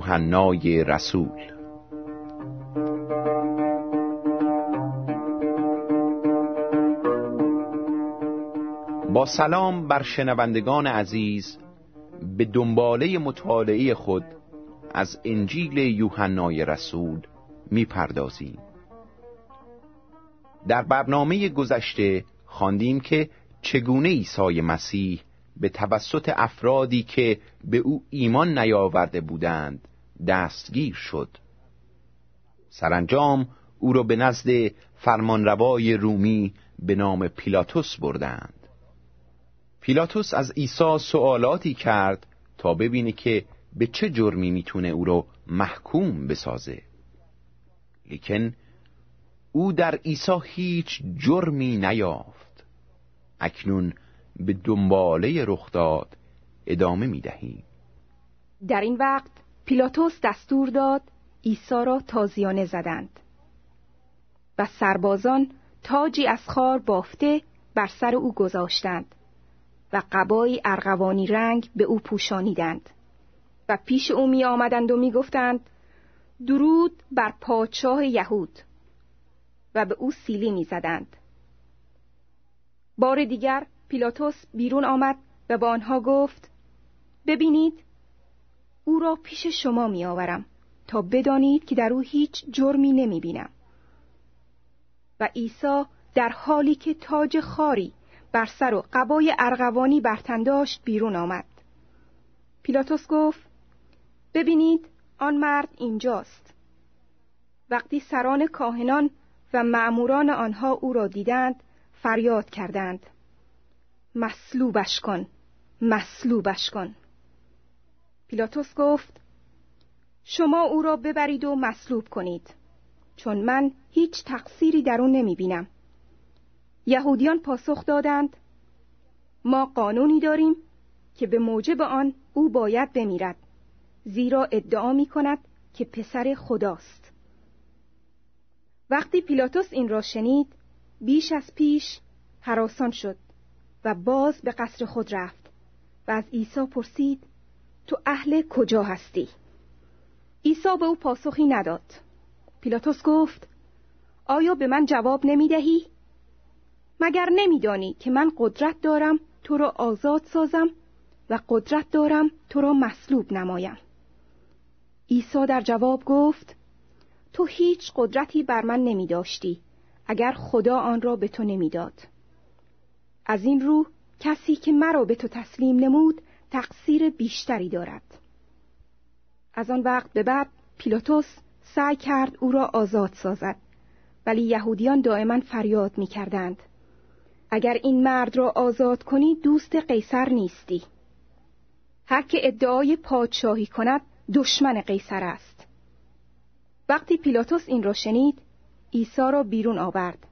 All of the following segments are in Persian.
یوحنای رسول. با سلام بر شنوندگان عزیز به دنباله مطالعه خود از انجیل یوحنای رسول می‌پردازیم. در برنامه گذشته خواندیم که چگونه عیسی مسیح به توسط افرادی که به او ایمان نیاورده بودند دستگیر شد. سرانجام او را به نزد فرمانروای رومی به نام پیلاتوس بردند. پیلاتوس از عیسی سوالاتی کرد تا ببینه که به چه جرمی می‌تونه او را محکوم بسازه. لیکن او در عیسی هیچ جرمی نیافت. اکنون به دنباله رخ داد ادامه می دهیم. در این وقت پیلاتوس دستور داد عیسی را تازیانه زدند و سربازان تاجی از خار بافته بر سر او گذاشتند و قبایی ارغوانی رنگ به او پوشانیدند و پیش او می آمدند و می گفتند درود بر پادشاه یهود و به او سیلی می زدند. بار دیگر پیلاتوس بیرون آمد و با آنها گفت ببینید او را پیش شما می آورم تا بدانید که در او هیچ جرمی نمی بینم. و عیسی در حالی که تاج خاری بر سر و قبای ارغوانی بر داشت بیرون آمد. پیلاتوس گفت ببینید آن مرد اینجاست. وقتی سران کاهنان و معموران آنها او را دیدند فریاد کردند مصلوبش کن. مصلوبش کن. پیلاتوس گفت شما او را ببرید و مصلوب کنید. چون من هیچ تقصیری در او نمی بینم یهودیان پاسخ دادند ما قانونی داریم که به موجب آن او باید بمیرد زیرا ادعا می کند که پسر خداست. وقتی پیلاتوس این را شنید بیش از پیش حراسان شد. و باز به قصر خود رفت و از عیسی پرسید تو اهل کجا هستی؟ عیسی به او پاسخی نداد پیلاتوس گفت آیا به من جواب نمی دهی؟ مگر نمیدانی که من قدرت دارم تو را آزاد سازم و قدرت دارم تو را مصلوب نمایم عیسی در جواب گفت تو هیچ قدرتی بر من نمی داشتی اگر خدا آن را به تو نمی‌داد. از این رو کسی که مرا به تو تسلیم نمود تقصیر بیشتری دارد. از آن وقت به بعد پیلاتوس سعی کرد او را آزاد سازد ولی یهودیان دائما فریاد می کردند. اگر این مرد را آزاد کنی دوست قیصر نیستی. هر که ادعای پادشاهی کند دشمن قیصر است. وقتی پیلاتوس این را شنید عیسی را بیرون آورد.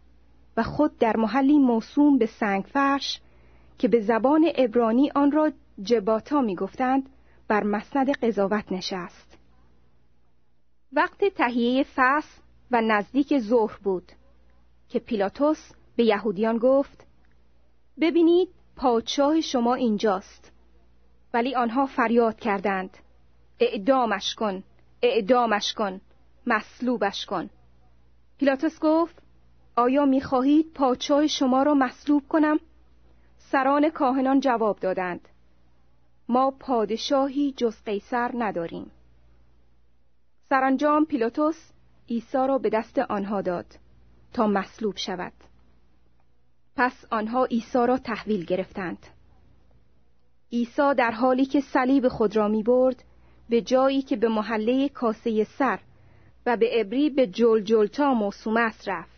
و خود در محلی موسوم به سنگ فرش که به زبان عبرانی آن را جباتا می گفتند بر مسند قضاوت نشست. وقت تهیه فصل و نزدیک ظهر بود که پیلاتوس به یهودیان گفت ببینید پادشاه شما اینجاست ولی آنها فریاد کردند اعدامش کن اعدامش کن مصلوبش کن پیلاتوس گفت آیا می‌خواهید پادشاه شما را مصلوب کنم؟ سران کاهنان جواب دادند. ما پادشاهی جز قیصر نداریم. سرانجام پیلاتوس عیسی را به دست آنها داد تا مصلوب شود. پس آنها عیسی را تحویل گرفتند. عیسی در حالی که صلیب خود را می برد به جایی که به محله کاسه سر و به ابری به جلجلتا موسومس رفت.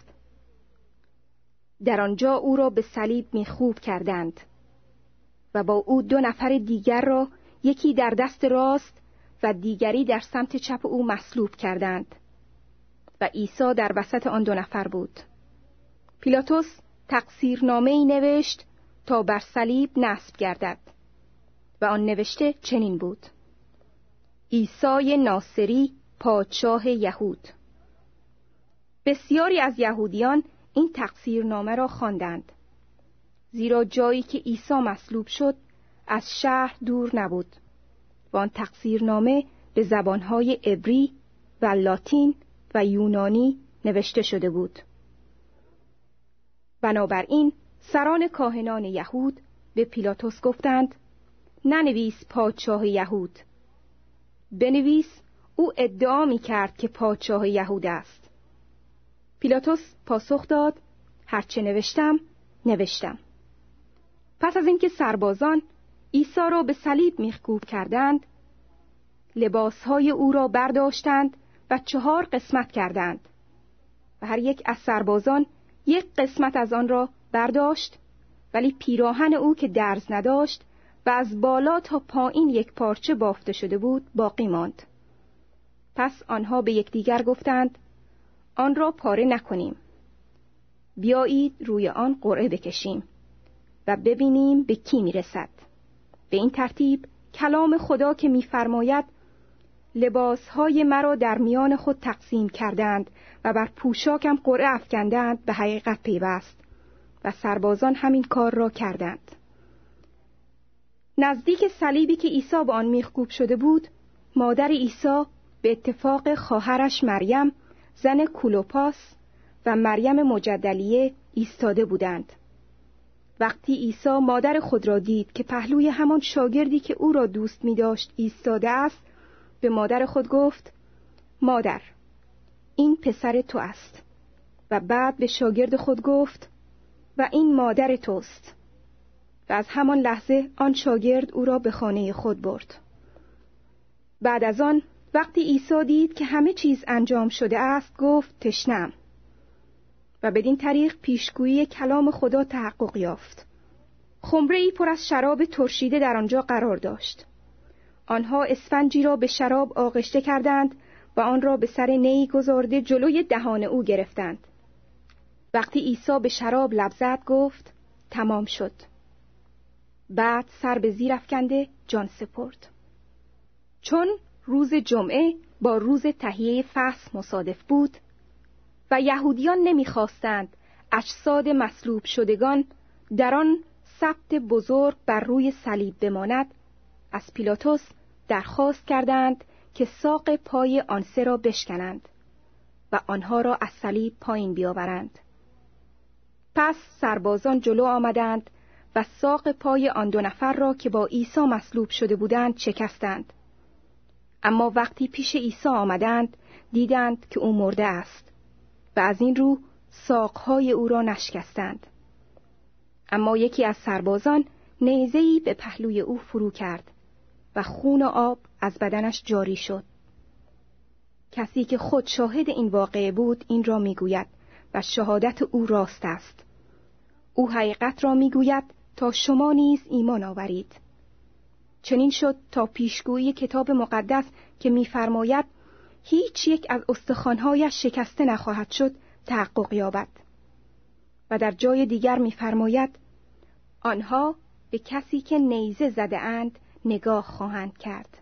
در آنجا او را به صلیب میخوب کردند و با او دو نفر دیگر را یکی در دست راست و دیگری در سمت چپ او مصلوب کردند و عیسی در وسط آن دو نفر بود. پیلاتوس تقصیرنامه ای نوشت تا بر صلیب نصب گردد و آن نوشته چنین بود عیسی ناصری پادشاه یهود. بسیاری از یهودیان این تقصیرنامه را خواندند. زیرا جایی که عیسی مصلوب شد از شهر دور نبود. و آن تقصیرنامه به زبانهای عبری و لاتین و یونانی نوشته شده بود. بنابراین سران کاهنان یهود به پیلاتوس گفتند ننویس پادشاه یهود. بنویس او ادعا می کرد که پادشاه یهود است. پیلاتوس پاسخ داد هرچه نوشتم نوشتم. پس از اینکه سربازان عیسی را به صلیب میخکوب کردند لباسهای او را برداشتند و چهار قسمت کردند و هر یک از سربازان یک قسمت از آن را برداشت ولی پیراهن او که درز نداشت و از بالا تا پایین یک پارچه بافته شده بود باقی ماند. پس آنها به یکدیگر گفتند آن را پاره نکنیم. بیایید روی آن قرعه بکشیم و ببینیم به کی می‌رسد. به این ترتیب کلام خدا که میفرماید لباسهای مرا در میان خود تقسیم کردند و بر پوشاکم قرعه افکندند به حقیقت پیوست و سربازان همین کار را کردند. نزدیک صلیبی که عیسی به آن میخکوب شده بود مادر عیسی به اتفاق خواهرش مریم زن کولوپاس و مریم مجدلیه ایستاده بودند. وقتی عیسی مادر خود را دید که پهلوی همان شاگردی که او را دوست می داشت ایستاده است به مادر خود گفت مادر این پسر تو است. و بعد به شاگرد خود گفت و این مادر توست. و از همان لحظه آن شاگرد او را به خانه خود برد. بعد از آن وقتی عیسی دید که همه چیز انجام شده است گفت تشنم. و بدین طریق پیشگویی کلام خدا تحقق یافت. خمره ای پر از شراب ترشیده در آنجا قرار داشت. آنها اسفنجی را به شراب آغشته کردند و آن را به سر نی گذارده جلوی دهان او گرفتند. وقتی عیسی به شراب لب زد گفت تمام شد. بعد سر به زیر افکنده جان سپرد. چون روز جمعه با روز تهیه فصل مصادف بود و یهودیان نمی‌خواستند اجساد مصلوب شدگان در آن ثبت بزرگ بر روی صلیب بماند. از پیلاتوس درخواست کردند که ساق پای آن سه را بشکنند و آنها را از صلیب پایین بیاورند. پس سربازان جلو آمدند و ساق پای آن دو نفر را که با عیسی مصلوب شده بودند شکستند. اما وقتی پیش عیسی آمدند دیدند که او مرده است و از این رو ساقهای او را نشکستند. اما یکی از سربازان نیزهی به پهلوی او فرو کرد و خون و آب از بدنش جاری شد. کسی که خود شاهد این واقعه بود این را می‌گوید و شهادت او راست است. او حقیقت را می‌گوید تا شما نیز ایمان آورید. چنین شد تا پیشگویی کتاب مقدس که میفرماید هیچ یک از استخوانهایش شکسته نخواهد شد تحقق یابد. و در جای دیگر میفرماید آنها به کسی که نیزه زده اند نگاه خواهند کرد.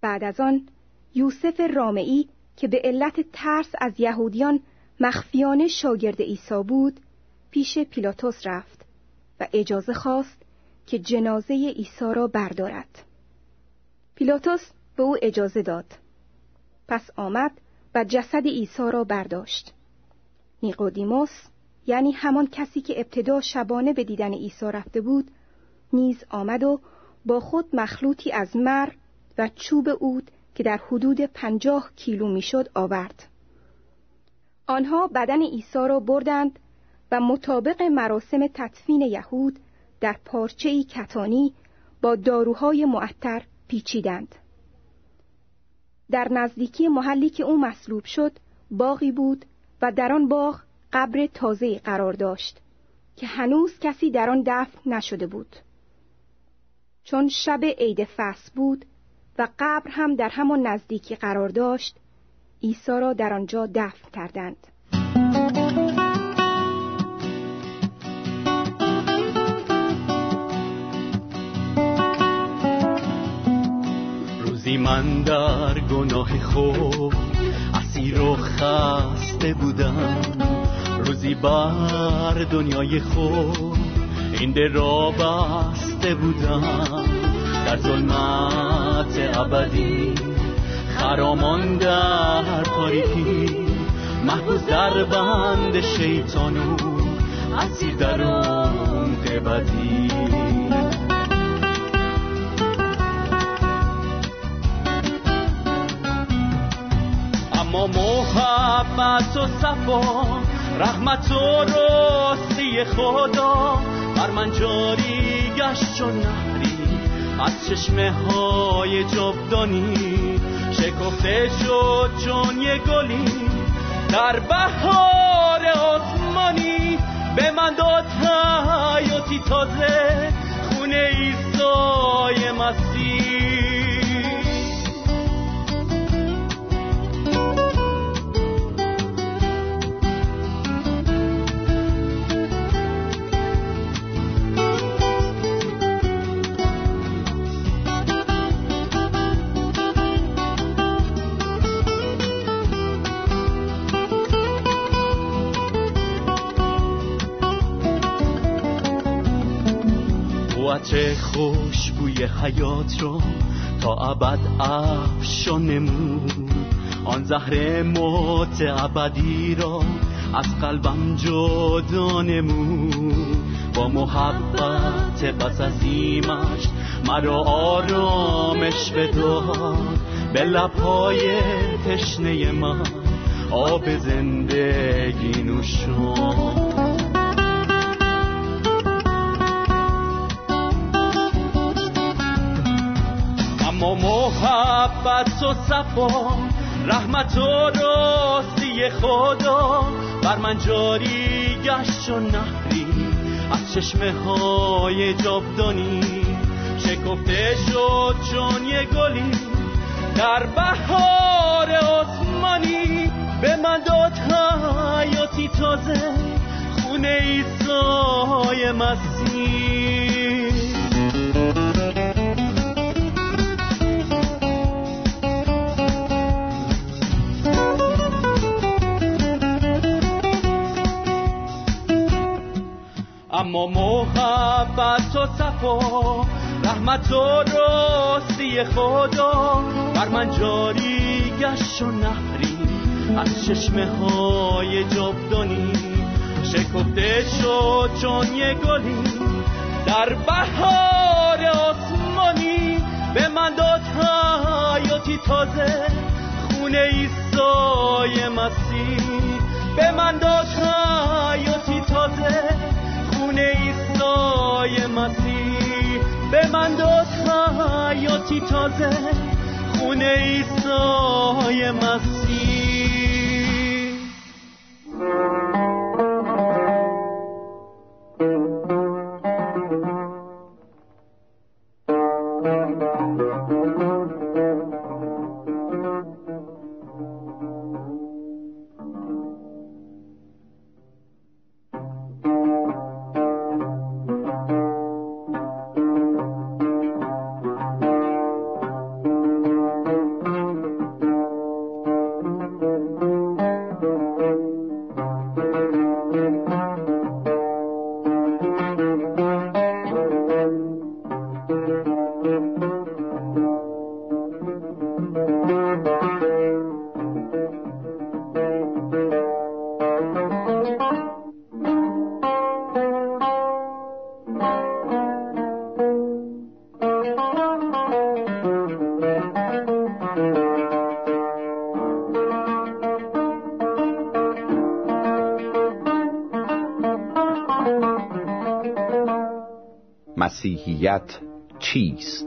بعد از آن یوسف رامعی که به علت ترس از یهودیان مخفیانه شاگرد عیسی بود پیش پیلاتوس رفت و اجازه خواست که جنازه عیسی را بردارد. پیلاتوس به او اجازه داد. پس آمد و جسد عیسی را برداشت. نیقودیموس یعنی همان کسی که ابتدا شبانه به دیدن عیسی رفته بود نیز آمد و با خود مخلوطی از مر و چوب اود که در حدود پنجاه کیلو می‌شد آورد. آنها بدن عیسی را بردند و مطابق مراسم تدفین یهود در پارچه‌ای کتانی با داروهای معطر پیچیدند. در نزدیکی محلی که او مصلوب شد باغی بود و در آن باغ قبر تازه قرار داشت که هنوز کسی در آن دفن نشده بود. چون شب عید فصل بود و قبر هم در همان نزدیکی قرار داشت عیسی را در آنجا دفن کردند. روزی من در گناه خود اسیر و خسته بودم روزی بر دنیای خود این را بسته بودم. در ظلمت ابدی خرامان در تاریکی محبوز در بند شیطانو اسیر در اون قبدی اما محبت و صفا رحمت و راستی خدا بر من جاری گشت چون نهری. از چشمه های جبدانی شکفته شد چون یه گلی. در بهار آسمانی به من داد حیاتی تازه خونه ایسای مسیح حیات را تا ابد افشان نمود آن زهر موت ابدی را از قلبم جدا نمود با محبت بس عظیمش مرا آرامش بداد. به لبهای تشنه من آب زندگی نوشان. اما محبت و صفا رحمت و راستی خدا. بر من جاری گشت و نهری از چشمه های جابدانی شکفته شد چون یه گلی در بهار آسمانی. به من داد حیاتی تازه خونه ایسای مسیح اما محبت و صفا رحمت و راستی خدا. بر من جاری گشت و نهری از چشمه های جبدانی شکفته شد چون یه گلی در بهار آسمانی. به من داد حیاتی تازه خونه ایسای مسیح. به من داد حیاتی تازه ایسای مسیح. به من داد حیاتی تازه. خونه ایسای مسیح. مسیحیت چیست؟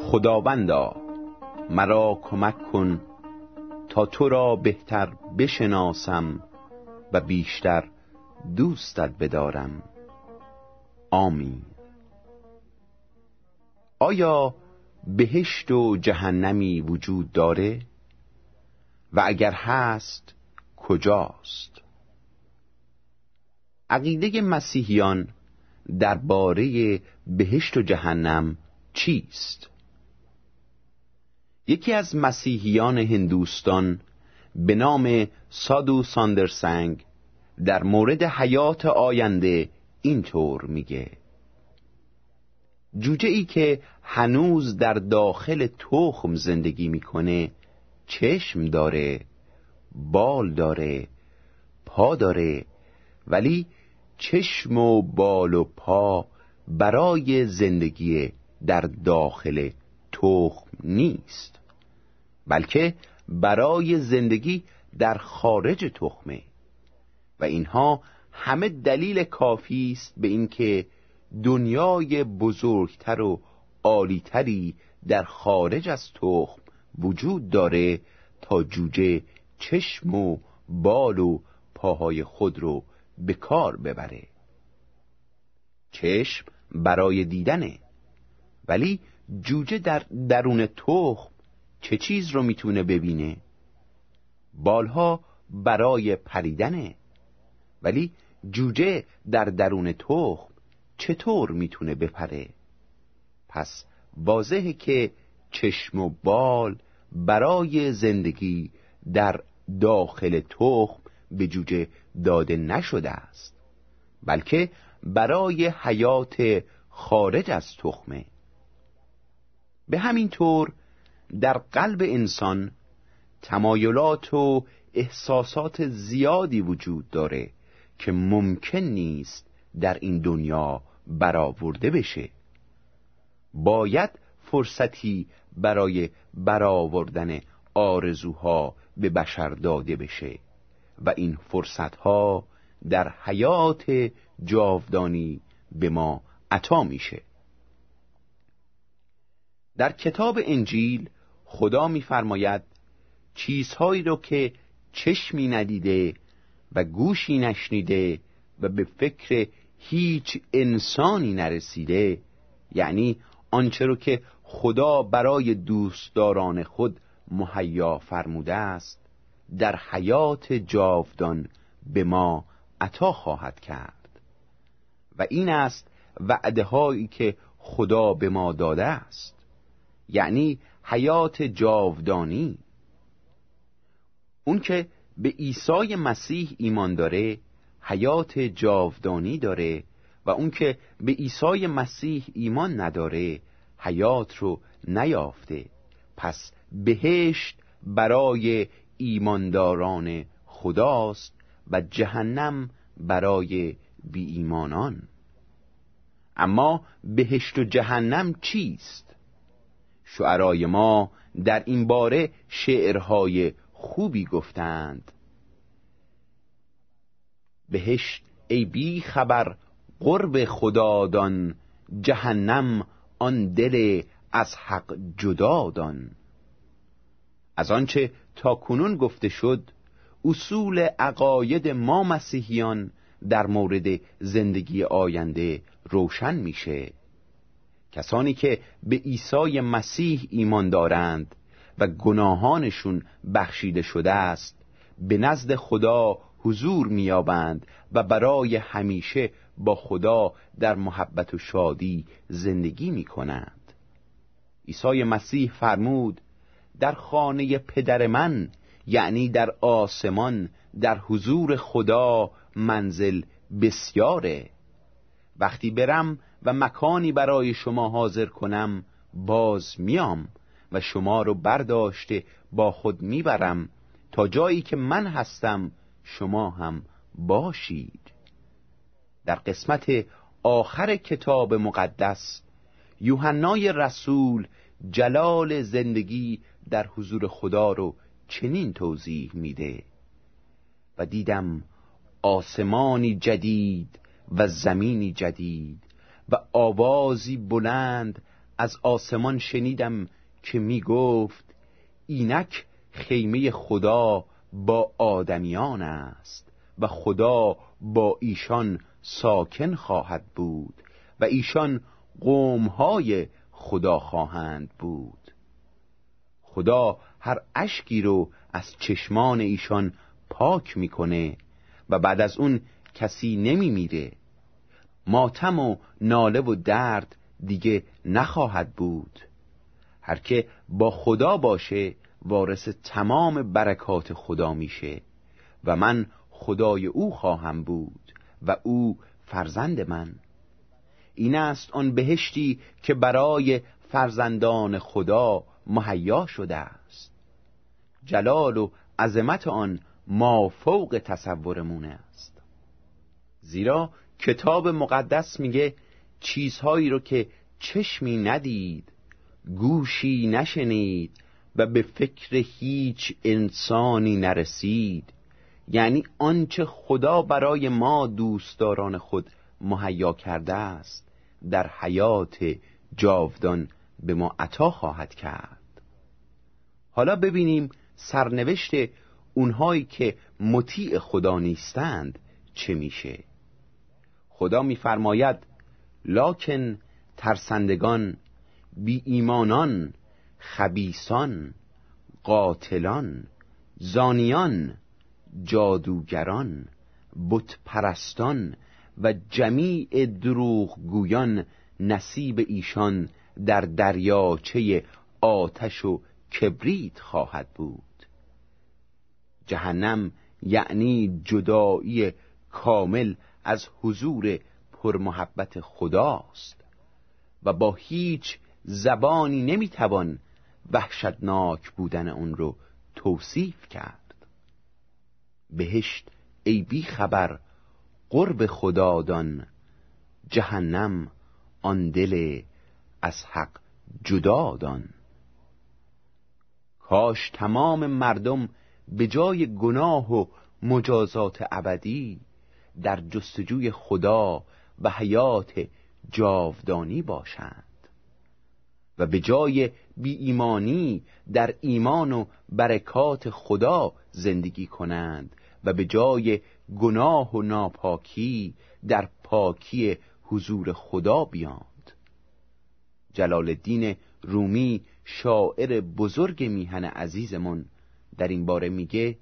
خداوندا مرا کمک کن تا تو را بهتر بشناسم و بیشتر دوستت بدارم آمین آیا بهشت و جهنمی وجود داره؟ و اگر هست کجاست؟ عقیده مسیحیان درباره بهشت و جهنم چیست؟ یکی از مسیحیان هندوستان به نام سادو ساندرسنگ در مورد حیات آینده اینطور میگه. جوجه ای که هنوز در داخل تخم زندگی می‌کنه چشم داره بال داره پا داره ولی چشم و بال و پا برای زندگی در داخل تخم نیست بلکه برای زندگی در خارج تخمه. و اینها همه دلیل کافی است به اینکه دنیای بزرگتر و عالیتری در خارج از تخم وجود داره تا جوجه چشم و بال و پاهای خود رو به کار ببره. چشم برای دیدنه. ولی جوجه در درون تخم چه چیز رو می‌تونه ببینه؟ بالها برای پریدنه. ولی جوجه در درون تخم چطور می‌تونه بپره؟ پس واضحه که چشم و بال برای زندگی در داخل تخم به جوجه داده نشده است بلکه برای حیات خارج از تخمه. به همین طور در قلب انسان تمایلات و احساسات زیادی وجود داره که ممکن نیست در این دنیا برآورده بشه. باید فرصتی برای برآوردن آرزوها به بشر داده بشه و این فرصتها در حیات جاودانی به ما عطا میشه. در کتاب انجیل خدا میفرماید چیزهایی رو که چشمی ندیده و گوشی نشنیده و به فکر هیچ انسانی نرسیده یعنی آنچه رو که خدا برای دوستداران خود مهیا فرموده است در حیات جاودان به ما عطا خواهد کرد. و این است وعده هایی که خدا به ما داده است. یعنی حیات جاودانی. اون که به عیسی مسیح ایمان داره حیات جاودانی داره و اون که به عیسی مسیح ایمان نداره حیات رو نیافته. پس بهشت برای ایمانداران خداست و جهنم برای بی ایمانان اما بهشت و جهنم چیست؟ شعرای ما در این باره شعرهای خوبی گفتند. بهشت ای بی خبر قرب خدادان جهنم آن دل از حق جدادان از آنچه تا کنون گفته شد اصول عقاید ما مسیحیان در مورد زندگی آینده روشن میشه. کسانی که به عیسی مسیح ایمان دارند و گناهانشون بخشیده شده است به نزد خدا حضور میابند و برای همیشه با خدا در محبت و شادی زندگی می‌کنند. عیسی مسیح فرمود در خانه پدر من یعنی در آسمان در حضور خدا منزل بسیاره. وقتی برم و مکانی برای شما حاضر کنم باز میام و شما رو برداشته با خود می‌برم تا جایی که من هستم شما هم باشید. در قسمت آخر کتاب مقدس یوحنای رسول جلال زندگی در حضور خدا رو چنین توضیح میده. و دیدم آسمانی جدید و زمینی جدید و آوازی بلند از آسمان شنیدم که می گفت اینک خیمه خدا با آدمیان است و خدا با ایشان ساکن خواهد بود و ایشان قومهای خدا خواهند بود. خدا هر اشکی رو از چشمان ایشان پاک می‌کنه و بعد از اون کسی نمیمیره. ماتم و ناله و درد دیگه نخواهد بود. هر که با خدا باشه وارث تمام برکات خدا میشه و من خدای او خواهم بود و او فرزند من. این است آن بهشتی که برای فرزندان خدا مهیا شده است. جلال و عظمت آن ما فوق تصورمون است. زیرا کتاب مقدس میگه چیزهایی رو که چشمی ندید گوشی نشنید و به فکر هیچ انسانی نرسید. یعنی آنچه خدا برای ما دوستداران خود مهیا کرده است در حیات جاودان به ما عطا خواهد کرد. حالا ببینیم سرنوشت اونهایی که مطیع خدا نیستند چه میشه. خدا میفرماید لاکن ترسندگان بی ایمانان خبیسان قاتلان زانیان جادوگران بت پرستان و جمیع دروغ گویان نصیب ایشان در دریاچه آتش و کبریت خواهد بود. جهنم یعنی جدایی کامل از حضور پرمحبت خداست و با هیچ زبانی نمی‌توان وحشتناک بودن اون رو توصیف کرد. بهشت ای بی خبر قرب خدادان جهنم آن دل از حق جدا دان کاش تمام مردم به جای گناه و مجازات ابدی در جستجوی خدا و حیات جاودانی باشند. و به جای بی ایمانی در ایمان و برکات خدا زندگی کنند و به جای گناه و ناپاکی در پاکی حضور خدا بیاند. جلال الدین رومی شاعر بزرگ میهن عزیزمون در این باره میگه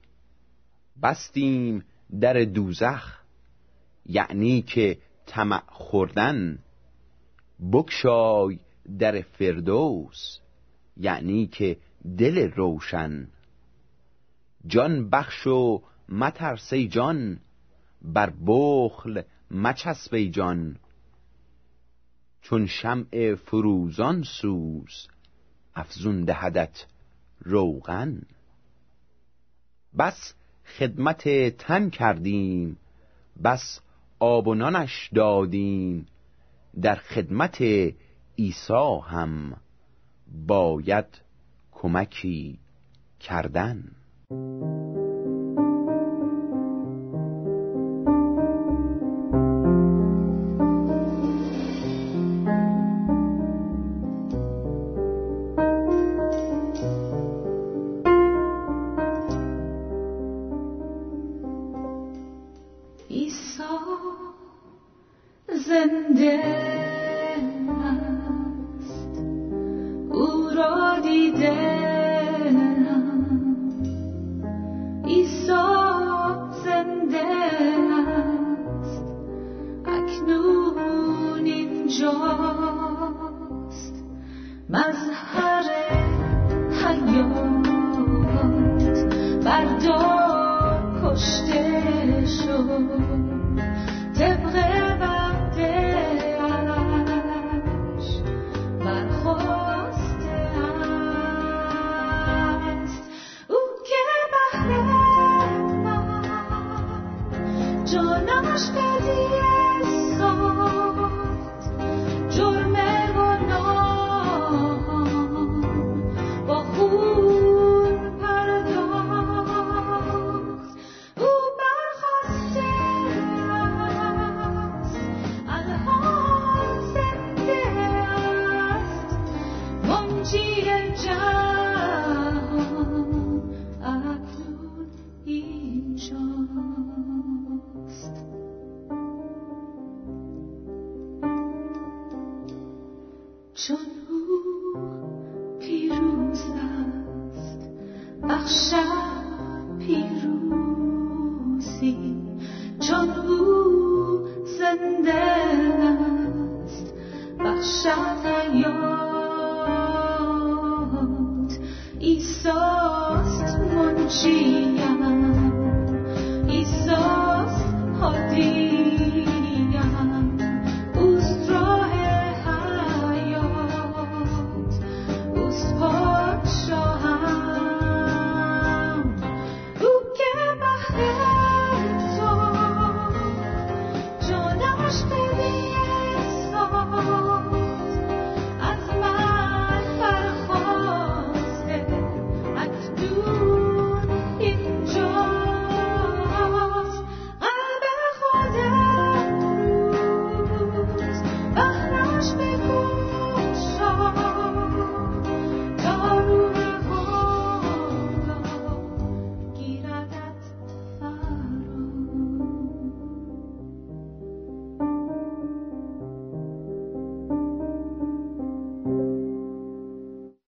بستیم در دوزخ یعنی که طمع خوردن بکشای در فردوس یعنی که دل روشن. جان بخش و مترسی جان بر بخل مچسبی جان. چون شمع فروزان سوز افزون دهدت روغن. بس خدمت تن کردیم بس آب و نانش دادیم. در خدمت عیسی هم باید کمکی کردن. day.